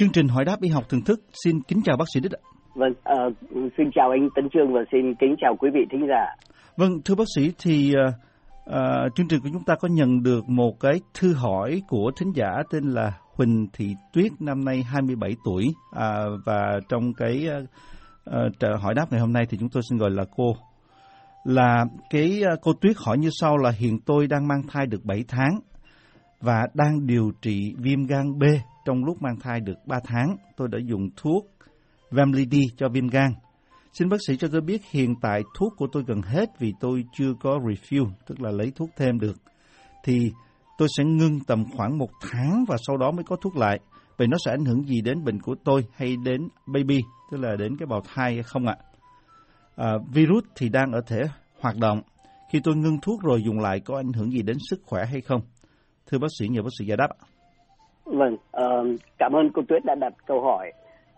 Chương trình hỏi đáp y học thường thức xin kính chào bác sĩ Đức ạ. Vâng, uh, xin chào anh Tấn Trương và xin kính chào quý vị thính giả. Vâng, thưa bác sĩ thì uh, uh, chương trình của chúng ta có nhận được một cái thư hỏi của thính giả tên là Huỳnh Thị Tuyết năm nay 27 tuổi uh, và trong cái uh, hỏi đáp ngày hôm nay thì chúng tôi xin gọi là cô là cái uh, cô Tuyết hỏi như sau là hiện tôi đang mang thai được 7 tháng và đang điều trị viêm gan B trong lúc mang thai được 3 tháng. Tôi đã dùng thuốc Vemlidy cho viêm gan. Xin bác sĩ cho tôi biết hiện tại thuốc của tôi gần hết vì tôi chưa có refill, tức là lấy thuốc thêm được. Thì tôi sẽ ngưng tầm khoảng một tháng và sau đó mới có thuốc lại. Vậy nó sẽ ảnh hưởng gì đến bệnh của tôi hay đến baby, tức là đến cái bào thai hay không ạ? À, virus thì đang ở thể hoạt động. Khi tôi ngưng thuốc rồi dùng lại có ảnh hưởng gì đến sức khỏe hay không? Thưa bác sĩ, nhờ bác sĩ giải đáp. Vâng, uh, cảm ơn cô Tuyết đã đặt câu hỏi.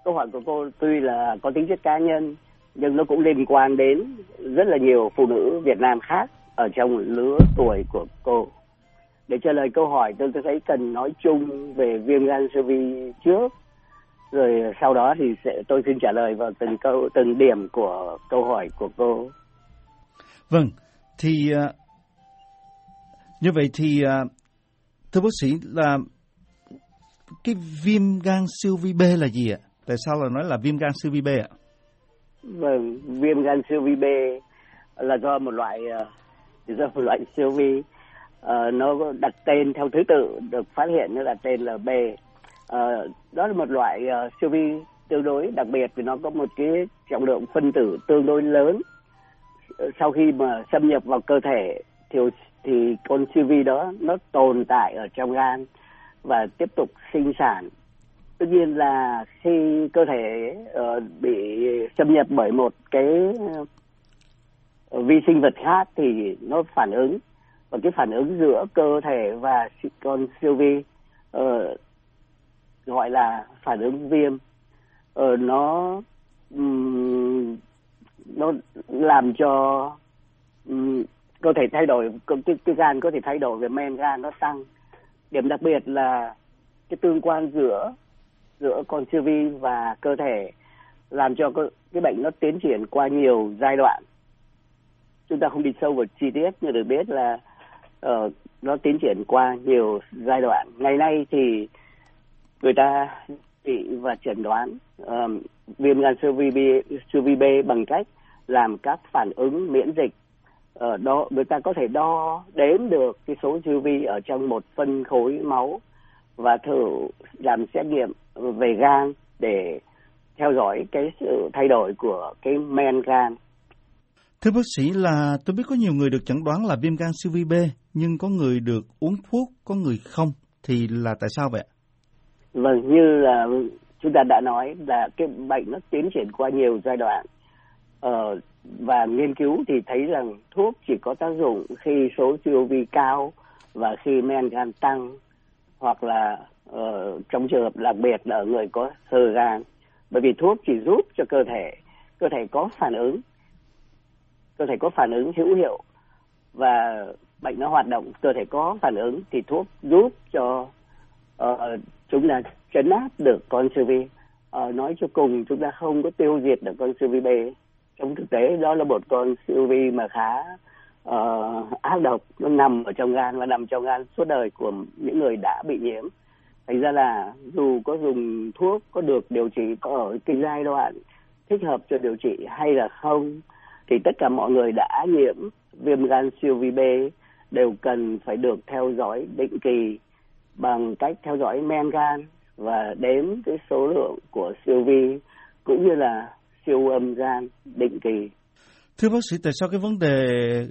Câu hỏi của cô tuy là có tính chất cá nhân, nhưng nó cũng liên quan đến rất là nhiều phụ nữ Việt Nam khác ở trong lứa tuổi của cô. Để trả lời câu hỏi, tôi thấy cần nói chung về viêm gan siêu vi trước, rồi sau đó thì sẽ tôi xin trả lời vào từng câu từng điểm của câu hỏi của cô. Vâng, thì uh, như vậy thì uh, thưa bác sĩ là cái viêm gan siêu vi B là gì ạ? Tại sao là nói là viêm gan siêu vi B ạ? Vâng, viêm gan siêu vi B là do một loại ờ, do một loại siêu vi uh, nó đặt tên theo thứ tự được phát hiện là tên là B. Uh, đó là một loại uh, siêu vi tương đối đặc biệt vì nó có một cái trọng lượng phân tử tương đối lớn. Sau khi mà xâm nhập vào cơ thể thì thì con siêu vi đó nó tồn tại ở trong gan và tiếp tục sinh sản. Tất nhiên là khi cơ thể uh, bị xâm nhập bởi một cái uh, vi sinh vật khác thì nó phản ứng. Và cái phản ứng giữa cơ thể và con siêu vi uh, gọi là phản ứng viêm uh, nó um, nó làm cho um, cơ thể thay đổi cái, cái gan có thể thay đổi về men gan nó tăng điểm đặc biệt là cái tương quan giữa giữa con siêu vi và cơ thể làm cho cái bệnh nó tiến triển qua nhiều giai đoạn. Chúng ta không đi sâu vào chi tiết nhưng được biết là uh, nó tiến triển qua nhiều giai đoạn. Ngày nay thì người ta trị và chẩn đoán uh, viêm gan siêu vi B, siêu vi B bằng cách làm các phản ứng miễn dịch ở ờ, đó người ta có thể đo đếm được cái số siêu vi ở trong một phân khối máu và thử làm xét nghiệm về gan để theo dõi cái sự thay đổi của cái men gan. Thưa bác sĩ là tôi biết có nhiều người được chẩn đoán là viêm gan siêu vi B nhưng có người được uống thuốc, có người không thì là tại sao vậy? Vâng, như là chúng ta đã nói là cái bệnh nó tiến triển qua nhiều giai đoạn. Ờ, và nghiên cứu thì thấy rằng thuốc chỉ có tác dụng khi số COV cao và khi men gan tăng hoặc là uh, trong trường hợp đặc biệt là ở người có sơ gan. Bởi vì thuốc chỉ giúp cho cơ thể cơ thể có phản ứng cơ thể có phản ứng hữu hiệu và bệnh nó hoạt động cơ thể có phản ứng thì thuốc giúp cho uh, chúng ta chấn áp được con siêu vi. Uh, nói cho cùng chúng ta không có tiêu diệt được con siêu vi B trong thực tế đó là một con siêu vi mà khá uh, ác độc. Nó nằm ở trong gan và nằm trong gan suốt đời của những người đã bị nhiễm. Thành ra là dù có dùng thuốc có được điều trị có ở cái giai đoạn thích hợp cho điều trị hay là không thì tất cả mọi người đã nhiễm viêm gan siêu vi B đều cần phải được theo dõi định kỳ bằng cách theo dõi men gan và đếm cái số lượng của siêu vi cũng như là siêu âm gan định kỳ. Thưa bác sĩ, tại sao cái vấn đề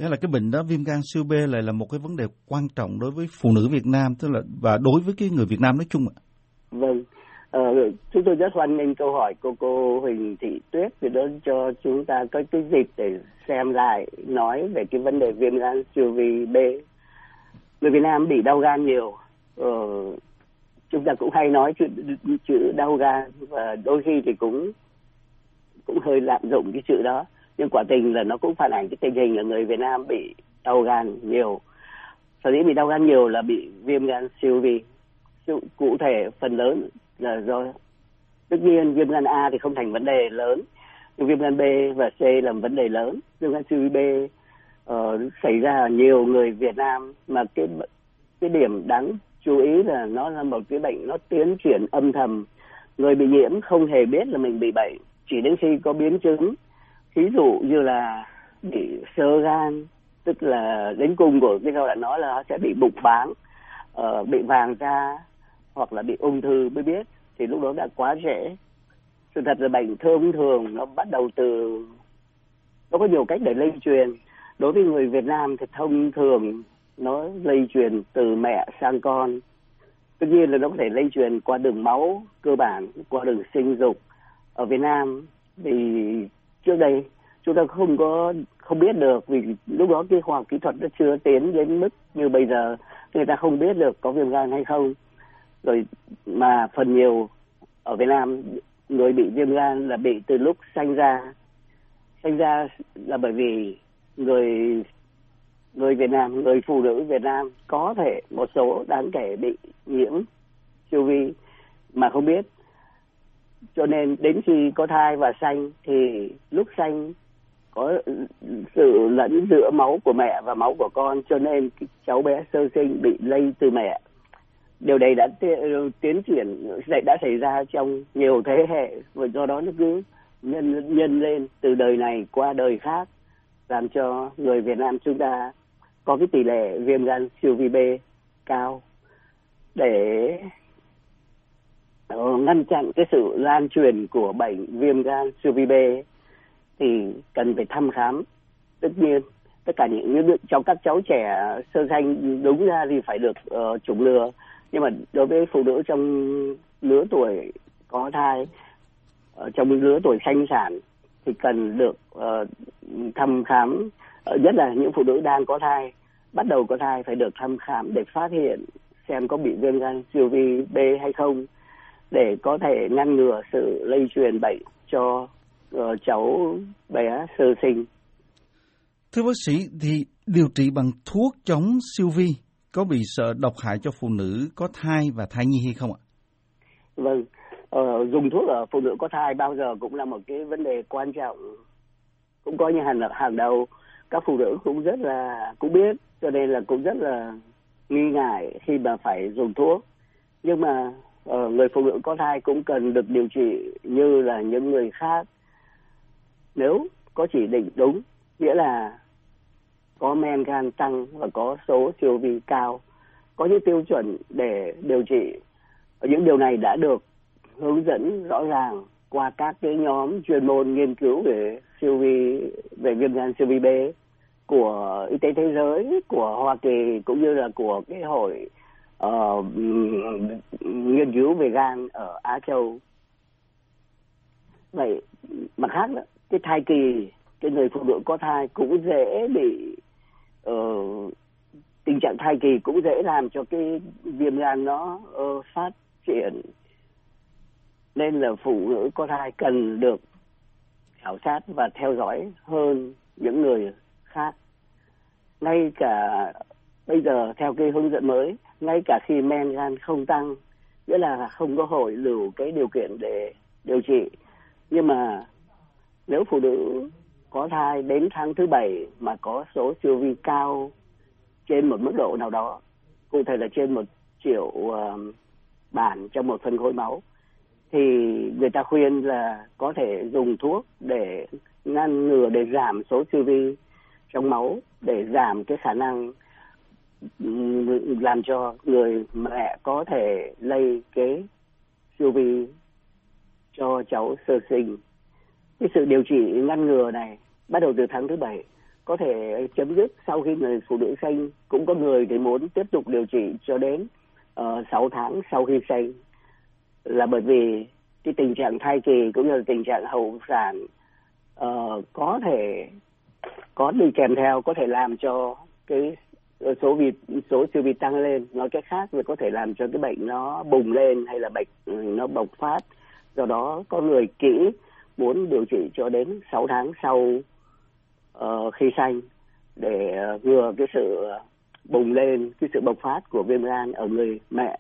hay là cái bệnh đó viêm gan siêu B lại là một cái vấn đề quan trọng đối với phụ nữ Việt Nam tức là và đối với cái người Việt Nam nói chung ạ? Vâng, ờ, chúng tôi rất hoan nghênh câu hỏi của cô Huỳnh Thị Tuyết vì đó cho chúng ta có cái dịp để xem lại nói về cái vấn đề viêm gan siêu vi B. Người Việt Nam bị đau gan nhiều. Ờ, chúng ta cũng hay nói chữ, chữ đau gan và đôi khi thì cũng cũng hơi lạm dụng cái chữ đó. Nhưng quả tình là nó cũng phản ảnh cái tình hình là người Việt Nam bị đau gan nhiều. Sở dĩ bị đau gan nhiều là bị viêm gan siêu vi cụ thể phần lớn là do tất nhiên viêm gan A thì không thành vấn đề lớn. Nhưng viêm gan B và C là vấn đề lớn. Viêm gan siêu vi B ờ, uh, xảy ra ở nhiều người Việt Nam mà cái cái điểm đáng chú ý là nó là một cái bệnh nó tiến triển âm thầm. Người bị nhiễm không hề biết là mình bị bệnh chỉ đến khi có biến chứng ví dụ như là bị sơ gan tức là đến cùng của cái câu đã nói là sẽ bị bụng váng uh, bị vàng da hoặc là bị ung thư mới biết thì lúc đó đã quá trễ sự thật là bệnh thông thường nó bắt đầu từ nó có nhiều cách để lây truyền. Đối với người Việt Nam thì thông thường nó lây truyền từ mẹ sang con. Tất nhiên là nó có thể lây truyền qua đường máu cơ bản qua đường sinh dục ở Việt Nam. Thì trước đây chúng ta không có, không biết được vì lúc đó cái khoa học kỹ thuật nó chưa tiến đến mức như bây giờ. Người ta không biết được có viêm gan hay không. Rồi mà phần nhiều ở Việt Nam, người bị viêm gan là bị từ lúc sanh ra. Sanh ra là bởi vì người người Việt Nam, người phụ nữ Việt Nam có thể một số đáng kể bị nhiễm siêu vi mà không biết cho nên đến khi có thai và sanh thì lúc sanh có sự lẫn giữa máu của mẹ và máu của con, cho nên cháu bé sơ sinh bị lây từ mẹ. Điều này đã tiến triển đã xảy ra trong nhiều thế hệ và do đó nó cứ nhân nhân lên từ đời này qua đời khác, làm cho người Việt Nam chúng ta có cái tỷ lệ viêm gan siêu vi B cao để Ờ, ngăn chặn cái sự lan truyền của bệnh viêm gan siêu vi B thì cần phải thăm khám. Tất nhiên tất cả những những trong các cháu trẻ sơ sanh đúng ra thì phải được uh, chủng ngừa nhưng mà đối với phụ nữ trong lứa tuổi có thai ở trong lứa tuổi sanh sản thì cần được uh, thăm khám. Uh, nhất là những phụ nữ đang có thai bắt đầu có thai phải được thăm khám để phát hiện xem có bị viêm gan siêu vi B hay không để có thể ngăn ngừa sự lây truyền bệnh cho uh, cháu bé sơ sinh. Thưa bác sĩ, thì điều trị bằng thuốc chống siêu vi có bị sợ độc hại cho phụ nữ có thai và thai nhi hay không ạ? Vâng, ờ, dùng thuốc ở phụ nữ có thai bao giờ cũng là một cái vấn đề quan trọng, cũng coi như hàng hàng đầu. Các phụ nữ cũng rất là cũng biết, cho nên là cũng rất là nghi ngại khi mà phải dùng thuốc. Nhưng mà Ờ, người phụ nữ có thai cũng cần được điều trị như là những người khác. Nếu có chỉ định đúng, nghĩa là có men gan tăng và có số siêu vi cao có những tiêu chuẩn để điều trị những điều này đã được hướng dẫn rõ ràng qua các cái nhóm chuyên môn nghiên cứu về siêu vi về viêm gan siêu vi B của y tế thế giới của Hoa Kỳ cũng như là của cái hội uh, nghiên cứu về gan ở Á Châu. Vậy mặt khác đó, cái thai kỳ cái người phụ nữ có thai cũng dễ bị uh, tình trạng thai kỳ cũng dễ làm cho cái viêm gan nó uh, phát triển. Nên là phụ nữ có thai cần được khảo sát và theo dõi hơn những người khác. Ngay cả bây giờ theo cái hướng dẫn mới ngay cả khi men gan không tăng nghĩa là không có hội đủ cái điều kiện để điều trị. Nhưng mà nếu phụ nữ có thai đến tháng thứ bảy mà có số siêu vi cao trên một mức độ nào đó cụ thể là trên một triệu uh, bản trong một phân khối máu thì người ta khuyên là có thể dùng thuốc để ngăn ngừa để giảm số siêu vi trong máu để giảm cái khả năng làm cho người mẹ có thể lây cái siêu vi cho cháu sơ sinh. Cái sự điều trị ngăn ngừa này bắt đầu từ tháng thứ bảy có thể chấm dứt sau khi người phụ nữ sinh. Cũng có người thì muốn tiếp tục điều trị cho đến ờ, uh, 6 tháng sau khi sinh. Là bởi vì cái tình trạng thai kỳ cũng như là tình trạng hậu sản uh, có thể có đi kèm theo có thể làm cho cái số vi số siêu vi tăng lên nói cách khác là có thể làm cho cái bệnh nó bùng lên hay là bệnh ừ, nó bộc phát. Do đó có người kỹ muốn điều trị cho đến 6 tháng sau uh, khi sanh để uh, ngừa cái sự ờ, bùng lên cái sự bộc phát của viêm gan ở người mẹ.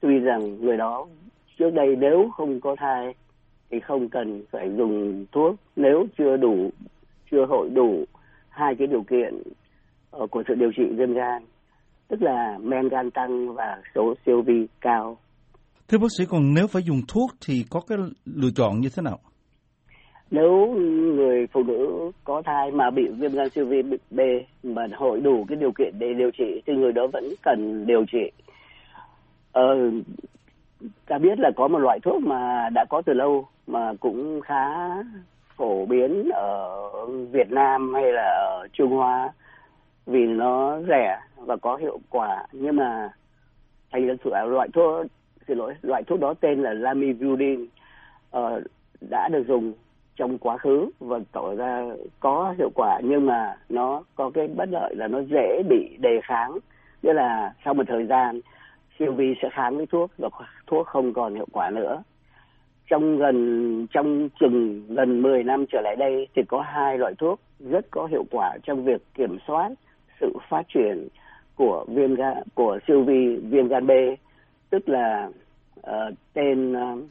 Tuy rằng người đó trước đây nếu không có thai thì không cần phải dùng thuốc. Nếu chưa đủ chưa hội đủ hai cái điều kiện của sự điều trị viêm gan tức là men gan tăng và số siêu vi cao. Thưa bác sĩ còn nếu phải dùng thuốc thì có cái lựa chọn như thế nào? Nếu người phụ nữ có thai mà bị viêm gan siêu vi B mà hội đủ cái điều kiện để điều trị thì người đó vẫn cần điều trị. Ờ, ta biết là có một loại thuốc mà đã có từ lâu mà cũng khá phổ biến ở Việt Nam hay là ở Trung Hoa vì nó rẻ và có hiệu quả. Nhưng mà thành ra sự loại thuốc xin lỗi loại thuốc đó tên là lamivudine uh, đã được dùng trong quá khứ và tỏ ra có hiệu quả nhưng mà nó có cái bất lợi là nó dễ bị đề kháng. Nghĩa là sau một thời gian siêu vi sẽ kháng với thuốc và thuốc không còn hiệu quả nữa. Trong gần trong chừng gần 10 năm trở lại đây thì có hai loại thuốc rất có hiệu quả trong việc kiểm soát sự phát triển của viêm gan của siêu vi viêm gan B tức là uh, tên uh,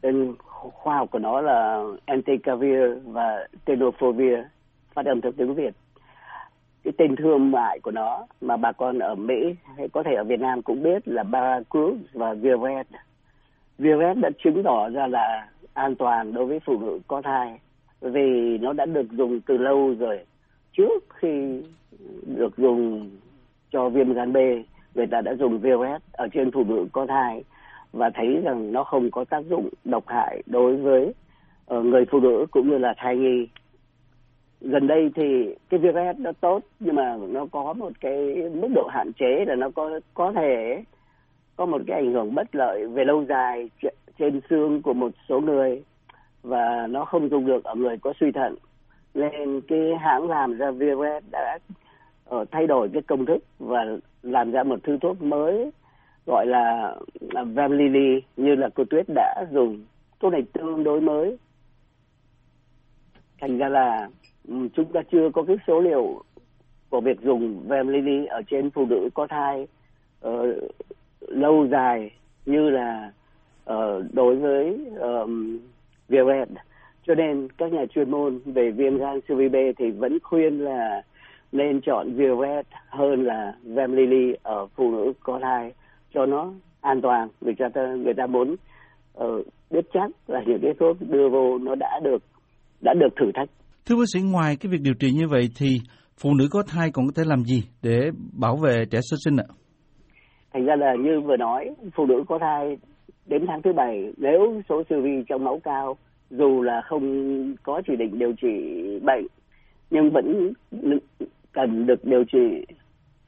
tên khoa học của nó là entecavir và tenofovir phát âm theo tiếng Việt cái tên thương mại của nó mà bà con ở Mỹ hay có thể ở Việt Nam cũng biết là Baracruz và Viret. Viret đã chứng tỏ ra là an toàn đối với phụ nữ có thai vì nó đã được dùng từ lâu rồi trước khi được dùng cho viêm gan B, người ta đã dùng Viret ở trên phụ nữ có thai và thấy rằng nó không có tác dụng độc hại đối với ờ, người phụ nữ cũng như là thai nhi. Gần đây thì cái virus nó tốt nhưng mà nó có một cái mức độ hạn chế là nó có có thể có một cái ảnh hưởng bất lợi về lâu dài trên xương của một số người và nó không dùng được ở người có suy thận nên cái hãng làm ra Viret đã uh, thay đổi cái công thức và làm ra một thứ thuốc mới gọi là, Vamlili như là cô Tuyết đã dùng. Thuốc này tương đối mới. Thành ra là ừ, chúng ta chưa có cái số liệu của việc dùng Vamlili ở trên phụ nữ có thai uh, lâu dài như là uh, đối với um, Viret cho nên các nhà chuyên môn về viêm gan siêu vi B thì vẫn khuyên là nên chọn Viret hơn là Vamlili ở phụ nữ có thai cho nó an toàn vì cho ta người ta muốn uh, biết chắc là những cái thuốc đưa vô nó đã được đã được thử thách. Thưa bác sĩ, ngoài cái việc điều trị như vậy thì phụ nữ có thai còn có thể làm gì để bảo vệ trẻ sơ sinh ạ? Thành ra là như vừa nói, phụ nữ có thai đến tháng thứ bảy nếu số siêu vi trong máu cao dù là không có chỉ định điều trị bệnh nhưng vẫn cần được điều trị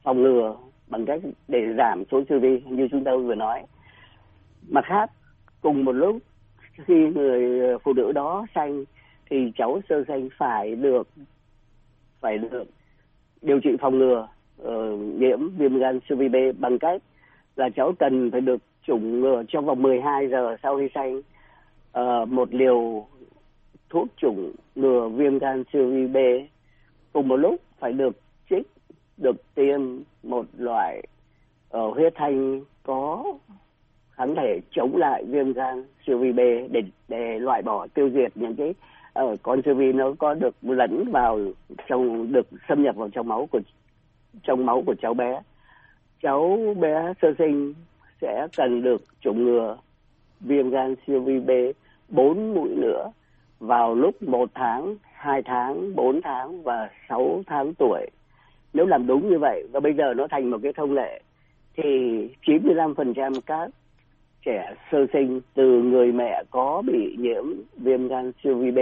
phòng ngừa bằng cách để giảm số siêu vi như chúng ta vừa nói. Mặt khác cùng một lúc khi người phụ nữ đó sanh thì cháu sơ sanh phải được phải được điều trị phòng ngừa uh, nhiễm viêm gan siêu vi B bằng cách là cháu cần phải được chủng ngừa trong vòng 12 giờ sau khi sanh uh, một liều thuốc chủng ngừa viêm gan siêu vi B. Cùng một lúc phải được trích được tiêm một loại ở huyết thanh có kháng thể chống lại viêm gan siêu vi B để để loại bỏ tiêu diệt những cái uh, con siêu vi nó có được lẫn vào trong được xâm nhập vào trong máu của trong máu của cháu bé. Cháu bé sơ sinh sẽ cần được chủng ngừa viêm gan siêu vi B bốn mũi nữa vào lúc một tháng, hai tháng, bốn tháng và sáu tháng tuổi nếu làm đúng như vậy và bây giờ nó thành một cái thông lệ thì 95% các trẻ sơ sinh từ người mẹ có bị nhiễm viêm gan siêu vi B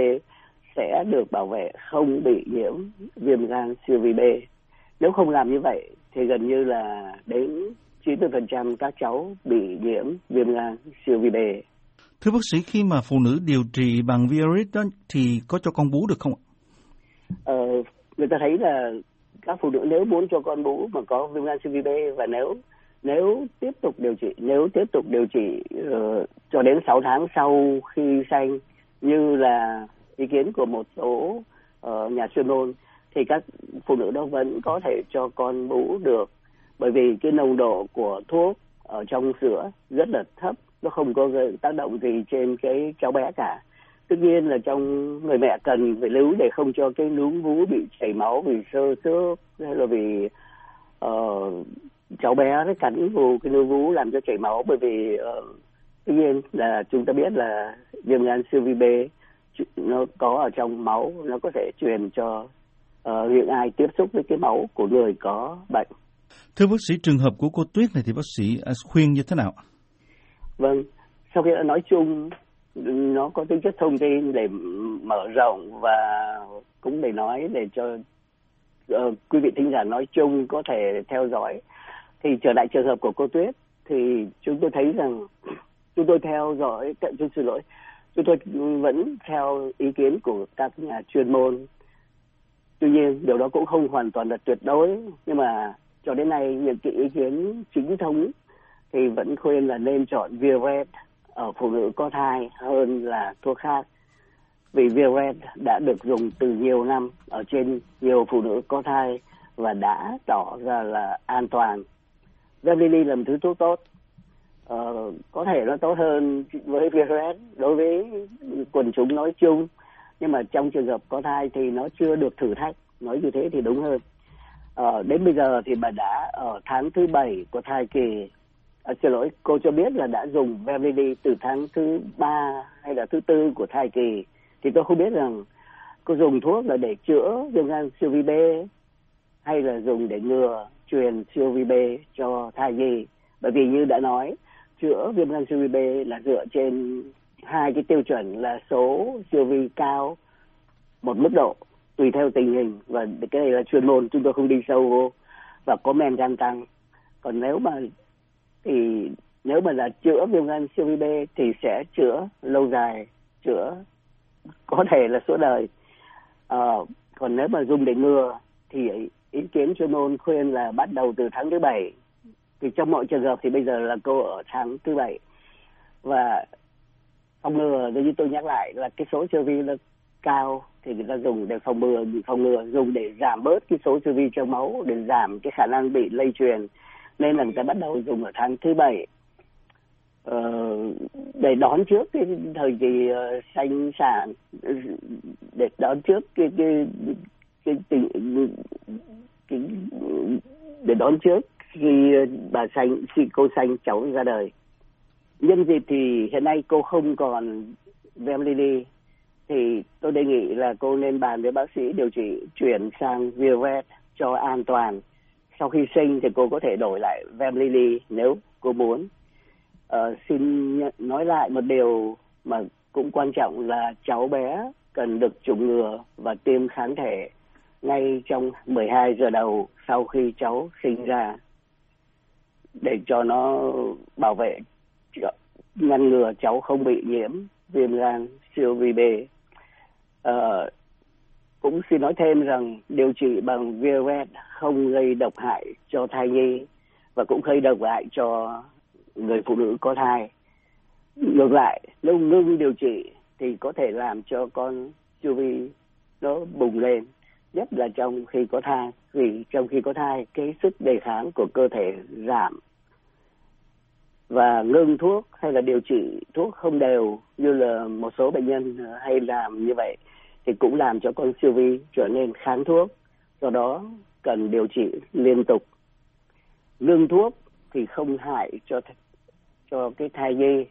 sẽ được bảo vệ không bị nhiễm viêm gan siêu vi B. Nếu không làm như vậy thì gần như là đến 90% các cháu bị nhiễm viêm gan siêu vi B. Thưa bác sĩ, khi mà phụ nữ điều trị bằng Viarit đó thì có cho con bú được không ạ? Ờ, người ta thấy là các phụ nữ nếu muốn cho con bú mà có viêm gan CVB B và nếu nếu tiếp tục điều trị nếu tiếp tục điều trị uh, cho đến 6 tháng sau khi sanh như là ý kiến của một số uh, nhà chuyên môn thì các phụ nữ đó vẫn có thể cho con bú được bởi vì cái nồng độ của thuốc ở trong sữa rất là thấp nó không có tác động gì trên cái cháu bé cả tất nhiên là trong người mẹ cần phải lưu để không cho cái núm vú bị chảy máu vì sơ xước hay là vì uh, ờ, cháu bé nó cắn vào cái núm vú làm cho chảy máu bởi vì ờ, uh, tất nhiên là chúng ta biết là viêm gan siêu vi B nó có ở trong máu nó có thể truyền cho uh, những ai tiếp xúc với cái máu của người có bệnh. Thưa bác sĩ, trường hợp của cô Tuyết này thì bác sĩ à, khuyên như thế nào? Vâng, sau khi đã nói chung nó có tính chất thông tin để mở rộng và cũng để nói để cho uh, quý vị thính giả nói chung có thể theo dõi thì trở lại trường hợp của cô Tuyết thì chúng tôi thấy rằng chúng tôi theo dõi chúng xin lỗi chúng tôi vẫn theo ý kiến của các nhà chuyên môn tuy nhiên điều đó cũng không hoàn toàn là tuyệt đối nhưng mà cho đến nay những cái ý kiến chính thống thì vẫn khuyên là nên chọn Viret ở phụ nữ có thai hơn là thuốc khác vì Viret đã được dùng từ nhiều năm ở trên nhiều phụ nữ có thai và đã tỏ ra là an toàn. Vemlini là một thứ thuốc tốt, ờ, có thể nó tốt hơn với Viret đối với quần chúng nói chung, nhưng mà trong trường hợp có thai thì nó chưa được thử thách, nói như thế thì đúng hơn. Ờ, đến bây giờ thì bà đã ở tháng thứ bảy của thai kỳ. À, xin lỗi cô cho biết là đã dùng Vermidi từ tháng thứ ba hay là thứ tư của thai kỳ. Thì tôi không biết rằng cô dùng thuốc là để chữa viêm gan siêu vi B hay là dùng để ngừa truyền siêu vi B cho thai nhi. Bởi vì như đã nói chữa viêm gan siêu vi B là dựa trên hai cái tiêu chuẩn là số siêu vi cao một mức độ tùy theo tình hình. Và cái này là chuyên môn chúng tôi không đi sâu vô và có men gan tăng. Còn nếu mà thì nếu mà là chữa viêm gan siêu vi B thì sẽ chữa lâu dài chữa có thể là suốt đời. À, còn nếu mà dùng để ngừa thì ý kiến chuyên môn khuyên là bắt đầu từ tháng thứ bảy. Thì trong mọi trường hợp thì bây giờ là cô ở tháng thứ bảy. Và phòng ngừa như tôi nhắc lại là cái số siêu vi là cao thì người ta dùng để phòng ngừa bị phòng ngừa dùng để giảm bớt cái số siêu vi trong máu để giảm cái khả năng bị lây truyền. Nên là người ta bắt đầu dùng ở tháng thứ bảy. Ờ, để đón trước cái thời kỳ ờ, uh, sanh sản để đón trước cái cái cái tình cái, để đón trước khi bà sanh khi cô sanh cháu ra đời. Nhân dịp thì hiện nay cô không còn Vemlini thì tôi đề nghị là cô nên bàn với bác sĩ điều trị chuyển sang Viavet cho an toàn sau khi sinh thì cô có thể đổi lại Vemlili nếu cô muốn. Ờ, xin nói lại một điều mà cũng quan trọng là cháu bé cần được chủng ngừa và tiêm kháng thể ngay trong 12 giờ đầu sau khi cháu sinh ra để cho nó bảo vệ ngăn ngừa cháu không bị nhiễm viêm gan siêu vi B. Uh, cũng xin nói thêm rằng điều trị bằng Viaret không gây độc hại cho thai nhi và cũng gây độc hại cho người phụ nữ có thai. Ngược lại, nếu ngưng điều trị thì có thể làm cho con chu vi nó bùng lên, nhất là trong khi có thai. Vì trong khi có thai, cái sức đề kháng của cơ thể giảm và ngưng thuốc hay là điều trị thuốc không đều như là một số bệnh nhân hay làm như vậy thì cũng làm cho con siêu vi trở nên kháng thuốc, do đó cần điều trị liên tục. Lương thuốc thì không hại cho cho cái thai nhi,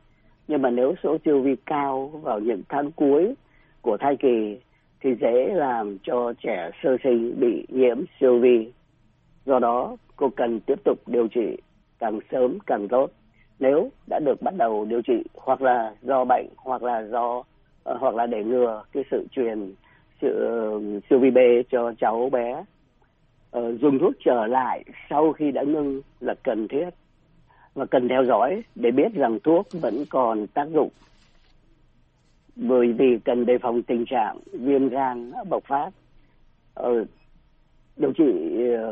nhưng mà nếu số siêu vi cao vào những tháng cuối của thai kỳ thì dễ làm cho trẻ sơ sinh bị nhiễm siêu vi. Do đó, cô cần tiếp tục điều trị càng sớm càng tốt. Nếu đã được bắt đầu điều trị hoặc là do bệnh hoặc là do Ờ, hoặc là để ngừa cái sự truyền sự siêu vi B cho cháu bé. Ờ, dùng thuốc trở lại sau khi đã ngưng là cần thiết và cần theo dõi để biết rằng thuốc vẫn còn tác dụng. Bởi vì cần đề phòng tình trạng viêm gan bộc phát. Uh, điều trị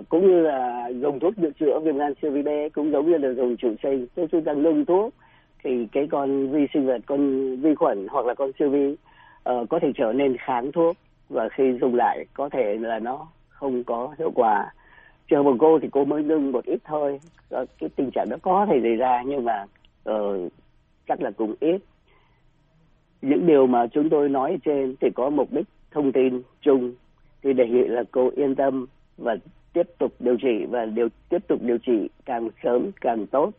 cũng như là dùng thuốc điều chữa viêm gan siêu vi B cũng giống như là dùng trụ sinh. Nếu chúng ta ngưng thuốc thì cái con vi sinh vật con vi khuẩn hoặc là con siêu vi uh, có thể trở nên kháng thuốc và khi dùng lại có thể là nó không có hiệu quả. Trường một cô thì cô mới ngưng một ít thôi ờ, cái tình trạng đó có thể xảy ra nhưng mà uh, chắc là cũng ít. Những điều mà chúng tôi nói trên thì có mục đích thông tin chung thì đề nghị là cô yên tâm và tiếp tục điều trị và điều tiếp tục điều trị càng sớm càng tốt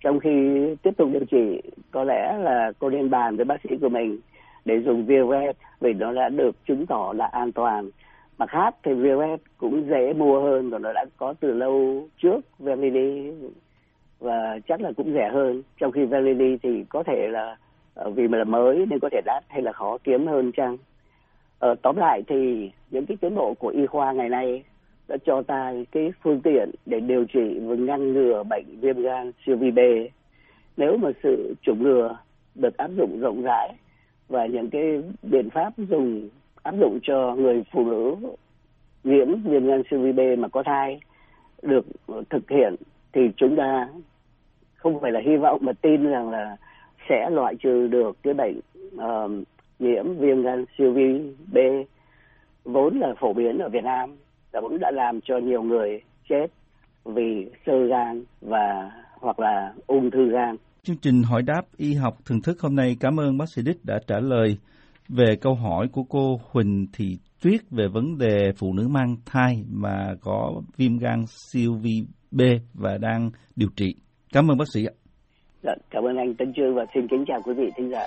trong khi tiếp tục điều trị có lẽ là cô nên bàn với bác sĩ của mình để dùng Viret vì nó đã được chứng tỏ là an toàn. Mặt khác thì Viret cũng dễ mua hơn và nó đã có từ lâu trước Vermini và chắc là cũng rẻ hơn. Trong khi Vermini thì có thể là ờ, vì mà là mới nên có thể đắt hay là khó kiếm hơn chăng? Ờ, tóm lại thì những cái tiến bộ của y khoa ngày nay đã cho ta cái phương tiện để điều trị và ngăn ngừa bệnh viêm gan siêu vi B. Nếu mà sự chủng ngừa được áp dụng rộng rãi và những cái biện pháp dùng áp dụng cho người phụ nữ nhiễm viêm gan siêu vi B mà có thai được thực hiện thì chúng ta không phải là hy vọng mà tin rằng là sẽ loại trừ được cái bệnh uh, nhiễm viêm gan siêu vi B vốn là phổ biến ở Việt Nam và cũng đã làm cho nhiều người chết vì sơ gan và hoặc là ung thư gan. Chương trình hỏi đáp y học thường thức hôm nay cảm ơn bác sĩ Đích đã trả lời về câu hỏi của cô Huỳnh Thị Tuyết về vấn đề phụ nữ mang thai mà có viêm gan siêu vi B và đang điều trị. Cảm ơn bác sĩ ạ. Dạ, cảm ơn anh Tân Trương và xin kính chào quý vị thính giả.